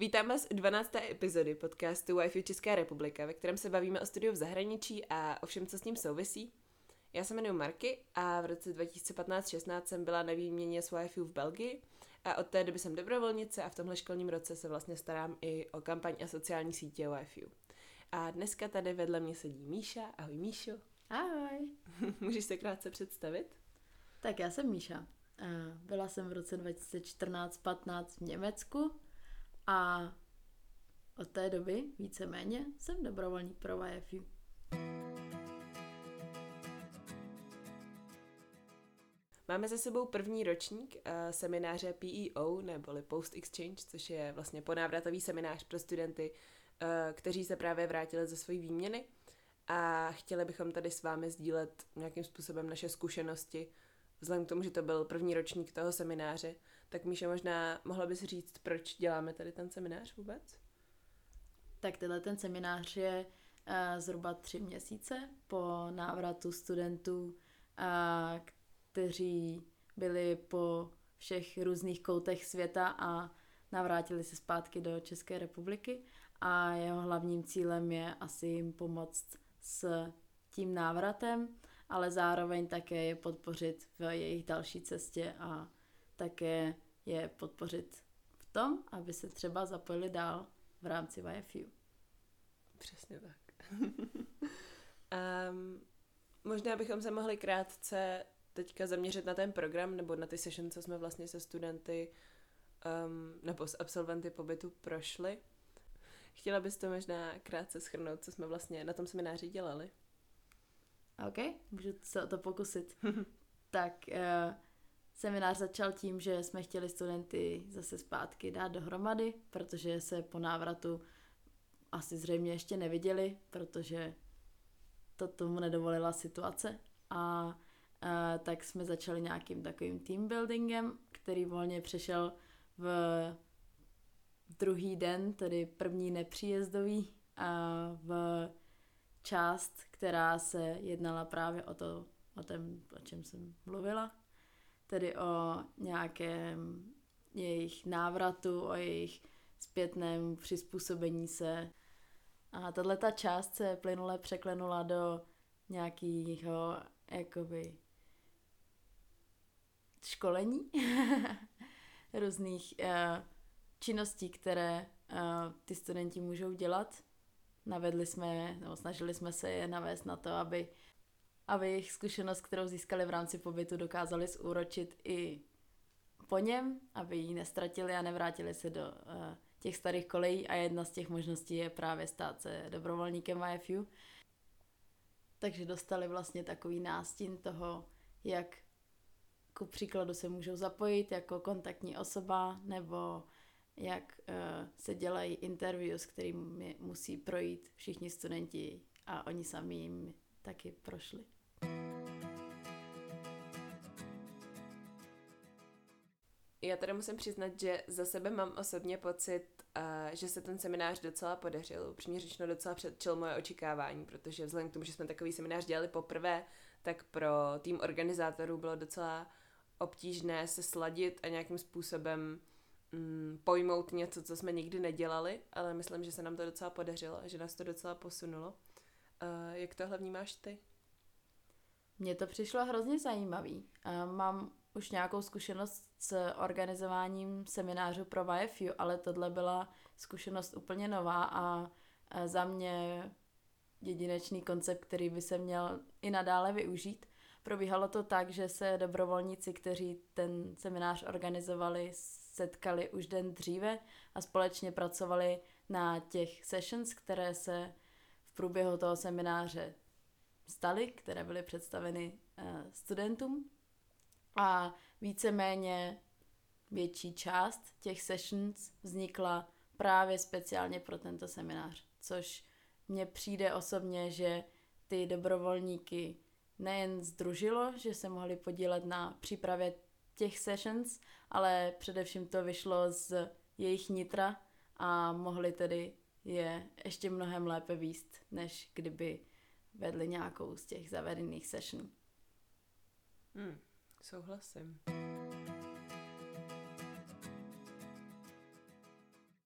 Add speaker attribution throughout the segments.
Speaker 1: Vítám vás u 12. epizody podcastu Wi-Fi Česká republika, ve kterém se bavíme o studiu v zahraničí a o všem, co s ním souvisí. Já se jmenuji Marky a v roce 2015-16 jsem byla na výměně s Wi-Fi v Belgii a od té doby jsem dobrovolnice a v tomhle školním roce se vlastně starám i o kampaň a sociální sítě Wi-Fi. A dneska tady vedle mě sedí Míša. Ahoj Míšo.
Speaker 2: Ahoj.
Speaker 1: Můžeš se krátce představit?
Speaker 2: Tak já jsem Míša. Byla jsem v roce 2014-15 v Německu a od té doby víceméně jsem dobrovolník pro YFU.
Speaker 1: Máme za sebou první ročník uh, semináře PEO, neboli Post Exchange, což je vlastně ponávratový seminář pro studenty, uh, kteří se právě vrátili ze své výměny. A chtěli bychom tady s vámi sdílet nějakým způsobem naše zkušenosti, vzhledem k tomu, že to byl první ročník toho semináře. Tak Míša, možná mohla bys říct, proč děláme tady ten seminář vůbec?
Speaker 2: Tak tenhle ten seminář je uh, zhruba tři měsíce po návratu studentů, uh, kteří byli po všech různých koutech světa a navrátili se zpátky do České republiky a jeho hlavním cílem je asi jim pomoct s tím návratem, ale zároveň také je podpořit v jejich další cestě a také je podpořit v tom, aby se třeba zapojili dál v rámci YFU.
Speaker 1: Přesně tak. um, možná bychom se mohli krátce teďka zaměřit na ten program nebo na ty session, co jsme vlastně se studenty um, nebo s absolventy pobytu prošli. Chtěla bys to možná krátce schrnout, co jsme vlastně na tom semináři dělali?
Speaker 2: OK, můžu se o to pokusit. tak uh, seminář začal tím, že jsme chtěli studenty zase zpátky dát dohromady, protože se po návratu asi zřejmě ještě neviděli, protože to tomu nedovolila situace. A Uh, tak jsme začali nějakým takovým team buildingem, který volně přešel v druhý den, tedy první nepříjezdový, a v část, která se jednala právě o to, o, tom, o čem jsem mluvila, tedy o nějakém jejich návratu, o jejich zpětném přizpůsobení se. A tahle ta část se plynule překlenula do nějakého jakoby školení, různých uh, činností, které uh, ty studenti můžou dělat. Navedli jsme, nebo snažili jsme se je navést na to, aby, aby jejich zkušenost, kterou získali v rámci pobytu, dokázali zúročit i po něm, aby ji nestratili a nevrátili se do uh, těch starých kolejí a jedna z těch možností je právě stát se dobrovolníkem IFU. Takže dostali vlastně takový nástin toho, jak ku příkladu se můžou zapojit jako kontaktní osoba nebo jak uh, se dělají interview, s kterými musí projít všichni studenti a oni sami jim taky prošli.
Speaker 1: Já teda musím přiznat, že za sebe mám osobně pocit, uh, že se ten seminář docela podařil. Upřímně řečeno docela předčil moje očekávání, protože vzhledem k tomu, že jsme takový seminář dělali poprvé, tak pro tým organizátorů bylo docela obtížné se sladit a nějakým způsobem mm, pojmout něco, co jsme nikdy nedělali, ale myslím, že se nám to docela podařilo že nás to docela posunulo. Uh, jak tohle vnímáš ty?
Speaker 2: Mně to přišlo hrozně zajímavý. Uh, mám už nějakou zkušenost s organizováním seminářů pro YFU, ale tohle byla zkušenost úplně nová a za mě jedinečný koncept, který by se měl i nadále využít. Probíhalo to tak, že se dobrovolníci, kteří ten seminář organizovali, setkali už den dříve a společně pracovali na těch sessions, které se v průběhu toho semináře staly, které byly představeny uh, studentům. A víceméně větší část těch sessions vznikla právě speciálně pro tento seminář, což mně přijde osobně, že ty dobrovolníky nejen združilo, že se mohli podílet na přípravě těch sessions, ale především to vyšlo z jejich nitra a mohli tedy je ještě mnohem lépe výst, než kdyby vedli nějakou z těch zavedených session.
Speaker 1: Hmm, souhlasím.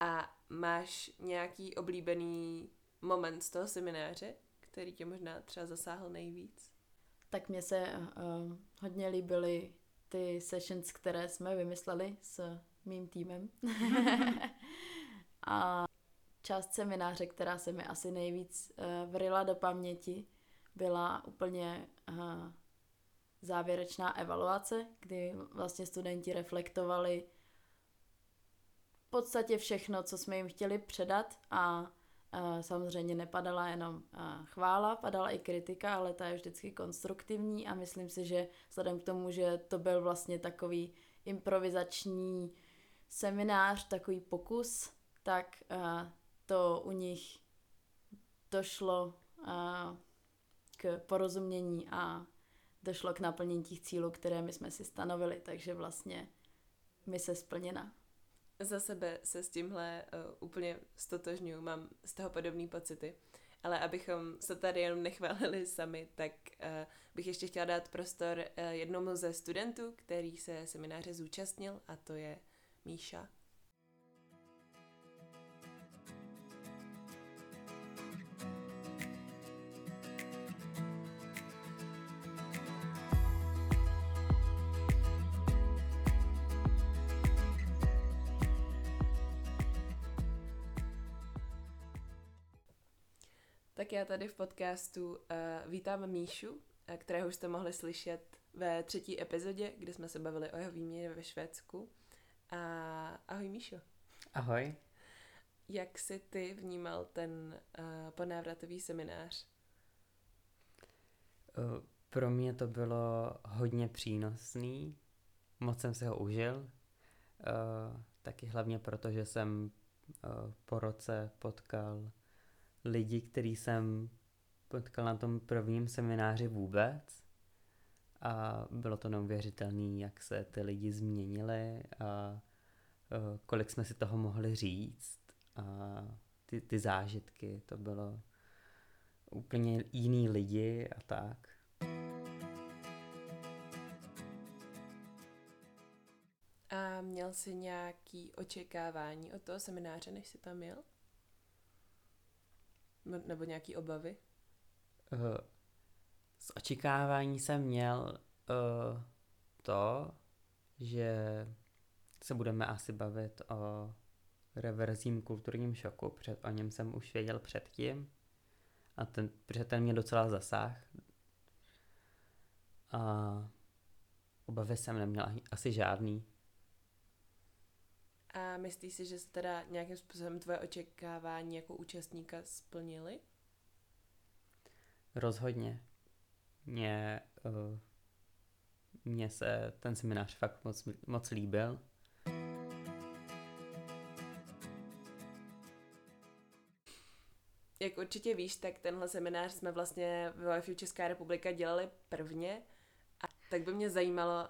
Speaker 1: A máš nějaký oblíbený moment z toho semináře, který tě možná třeba zasáhl nejvíc?
Speaker 2: Tak mně se uh, hodně líbily ty sessions, které jsme vymysleli s mým týmem. a část semináře, která se mi asi nejvíc uh, vrila do paměti, byla úplně uh, závěrečná evaluace, kdy vlastně studenti reflektovali v podstatě všechno, co jsme jim chtěli předat a samozřejmě nepadala jenom chvála, padala i kritika, ale ta je vždycky konstruktivní a myslím si, že vzhledem k tomu, že to byl vlastně takový improvizační seminář, takový pokus, tak to u nich došlo k porozumění a došlo k naplnění těch cílů, které my jsme si stanovili, takže vlastně my se splněna.
Speaker 1: Za sebe se s tímhle uh, úplně stotožňuji, mám z toho podobné pocity. Ale abychom se tady jenom nechválili sami, tak uh, bych ještě chtěla dát prostor uh, jednomu ze studentů, který se semináře zúčastnil, a to je Míša. Tak já tady v podcastu uh, vítám Míšu, uh, kterého už jste mohli slyšet ve třetí epizodě, kde jsme se bavili o jeho výměně ve Švédsku. A ahoj Míšo.
Speaker 3: Ahoj.
Speaker 1: Jak jsi ty vnímal ten uh, ponávratový seminář?
Speaker 3: Pro mě to bylo hodně přínosný, moc jsem se ho užil, uh, taky hlavně proto, že jsem uh, po roce potkal lidi, který jsem potkal na tom prvním semináři vůbec. A bylo to neuvěřitelné, jak se ty lidi změnili a uh, kolik jsme si toho mohli říct a ty, ty zážitky, to bylo úplně jiný lidi a tak.
Speaker 1: A měl jsi nějaký očekávání od toho semináře, než jsi tam měl? Nebo nějaký obavy?
Speaker 3: Uh, z očekávání jsem měl uh, to, že se budeme asi bavit o reverzním kulturním šoku, před, o něm jsem už věděl předtím a ten, protože ten mě docela zasáh. A obavy jsem neměl asi žádný.
Speaker 1: A myslíš si, že se teda nějakým způsobem tvoje očekávání jako účastníka splnily?
Speaker 3: Rozhodně. Mně, uh, mně se ten seminář fakt moc, moc líbil.
Speaker 1: Jak určitě víš, tak tenhle seminář jsme vlastně v OFU Česká republika dělali prvně tak by mě zajímalo,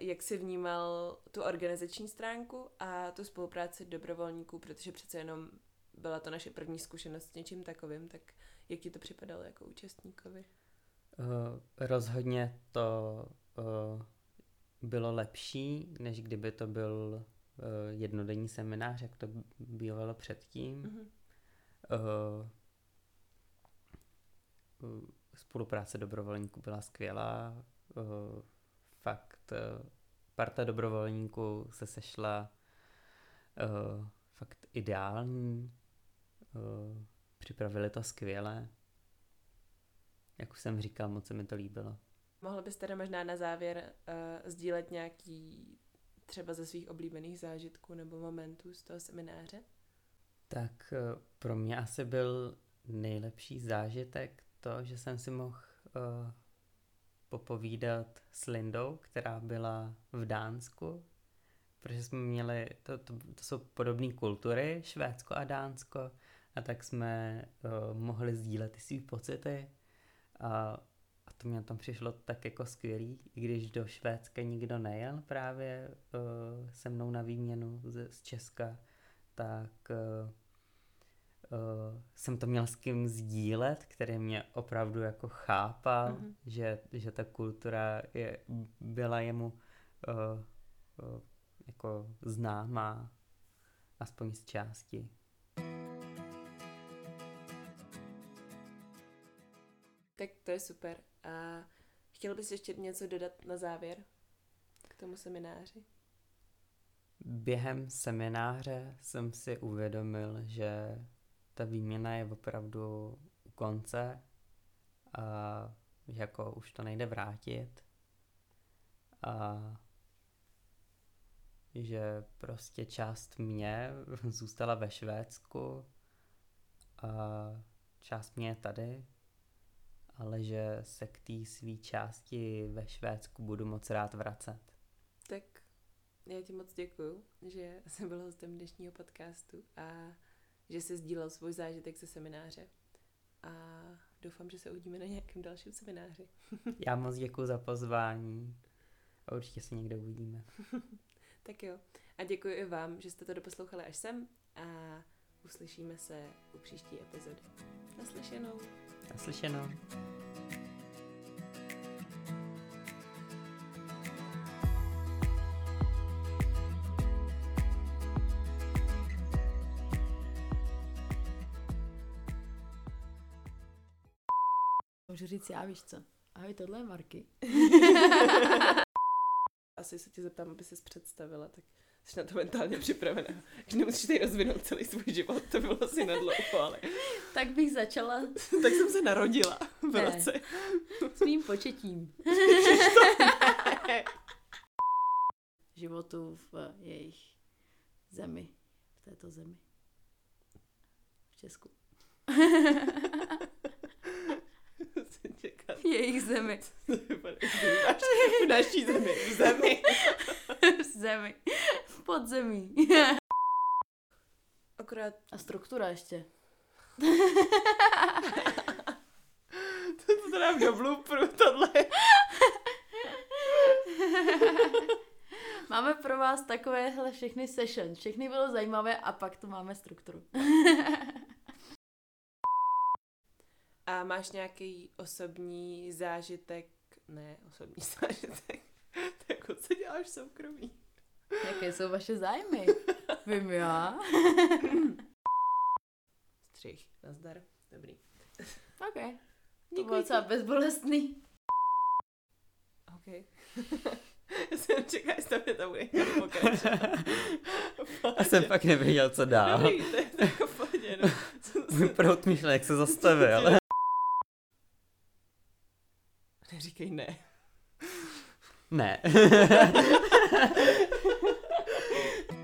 Speaker 1: jak jsi vnímal tu organizační stránku a tu spolupráci dobrovolníků, protože přece jenom byla to naše první zkušenost s něčím takovým, tak jak ti to připadalo jako účastníkovi?
Speaker 3: Uh, rozhodně to uh, bylo lepší, než kdyby to byl uh, jednodenní seminář, jak to bývalo předtím. Mm-hmm. Uh, spolupráce dobrovolníků byla skvělá, uh, fakt uh, parta dobrovolníků se sešla uh, fakt ideální, uh, připravili to skvěle. Jak už jsem říkal, moc se mi to líbilo.
Speaker 1: Mohl bys teda možná na závěr uh, sdílet nějaký třeba ze svých oblíbených zážitků nebo momentů z toho semináře?
Speaker 3: Tak uh, pro mě asi byl nejlepší zážitek to, že jsem si mohl uh, popovídat s Lindou, která byla v Dánsku, protože jsme měli, to, to, to jsou podobné kultury, Švédsko a Dánsko, a tak jsme uh, mohli sdílet ty své pocity. A, a to mě tam přišlo tak jako skvělý, i když do Švédska nikdo nejel právě uh, se mnou na výměnu z, z Česka, tak uh, uh, jsem to měl s kým sdílet, který mě opravdu jako chápal, mm-hmm. že, že ta kultura je, byla jemu uh, uh, jako známá, aspoň z části.
Speaker 1: Tak to je super. A chtěl bys ještě něco dodat na závěr k tomu semináři?
Speaker 3: Během semináře jsem si uvědomil, že ta výměna je opravdu u konce a že jako už to nejde vrátit a že prostě část mě zůstala ve Švédsku a část mě je tady, ale že se k té své části ve Švédsku budu moc rád vracet.
Speaker 1: Tak já ti moc děkuju, že jsi byl hostem dnešního podcastu a že jsi sdílel svůj zážitek ze semináře. A doufám, že se uvidíme na nějakém dalším semináři.
Speaker 3: Já moc děkuji za pozvání a určitě se někde uvidíme.
Speaker 1: tak jo. A děkuji i vám, že jste to doposlouchali až sem a uslyšíme se u příští epizody. Naslyšenou.
Speaker 3: Naslyšenou.
Speaker 2: Můžu říct já, víš co? Ahoj, tohle je Marky.
Speaker 1: Asi se tě zeptám, aby ses představila, tak jsi na to mentálně připravená. Že nemusíš tady rozvinout celý svůj život, to bylo asi na dlouho, ale...
Speaker 2: tak bych začala...
Speaker 1: tak jsem se narodila v
Speaker 2: Ne.
Speaker 1: roce.
Speaker 2: S mým početím. Životu v jejich zemi. V této zemi. V Česku.
Speaker 1: Jsem čekala.
Speaker 2: V jejich zemi.
Speaker 1: v naší zemi, v zemi.
Speaker 2: v zemi. V podzemí.
Speaker 1: Akorát
Speaker 2: A struktura ještě.
Speaker 1: to, to teda v blooperu tohle.
Speaker 2: Máme pro vás takovéhle všechny session. Všechny bylo zajímavé a pak tu máme strukturu.
Speaker 1: A máš nějaký osobní zážitek? Ne, osobní zážitek. tak co děláš v soukromí?
Speaker 2: Jaké jsou vaše zájmy? Vím já.
Speaker 1: Střih, nazdar. Dobrý.
Speaker 2: OK. To
Speaker 1: Děkuji
Speaker 2: bylo
Speaker 1: ti.
Speaker 2: docela bezbolestný.
Speaker 1: OK. Já jsem čekala, jestli tam to bude.
Speaker 3: A jsem pak nevěděl, co dál.
Speaker 1: Dobrý, to je to jako v pohodě, no.
Speaker 3: Můj prout myšlenek se zastavil.
Speaker 1: říkej né.
Speaker 3: Né.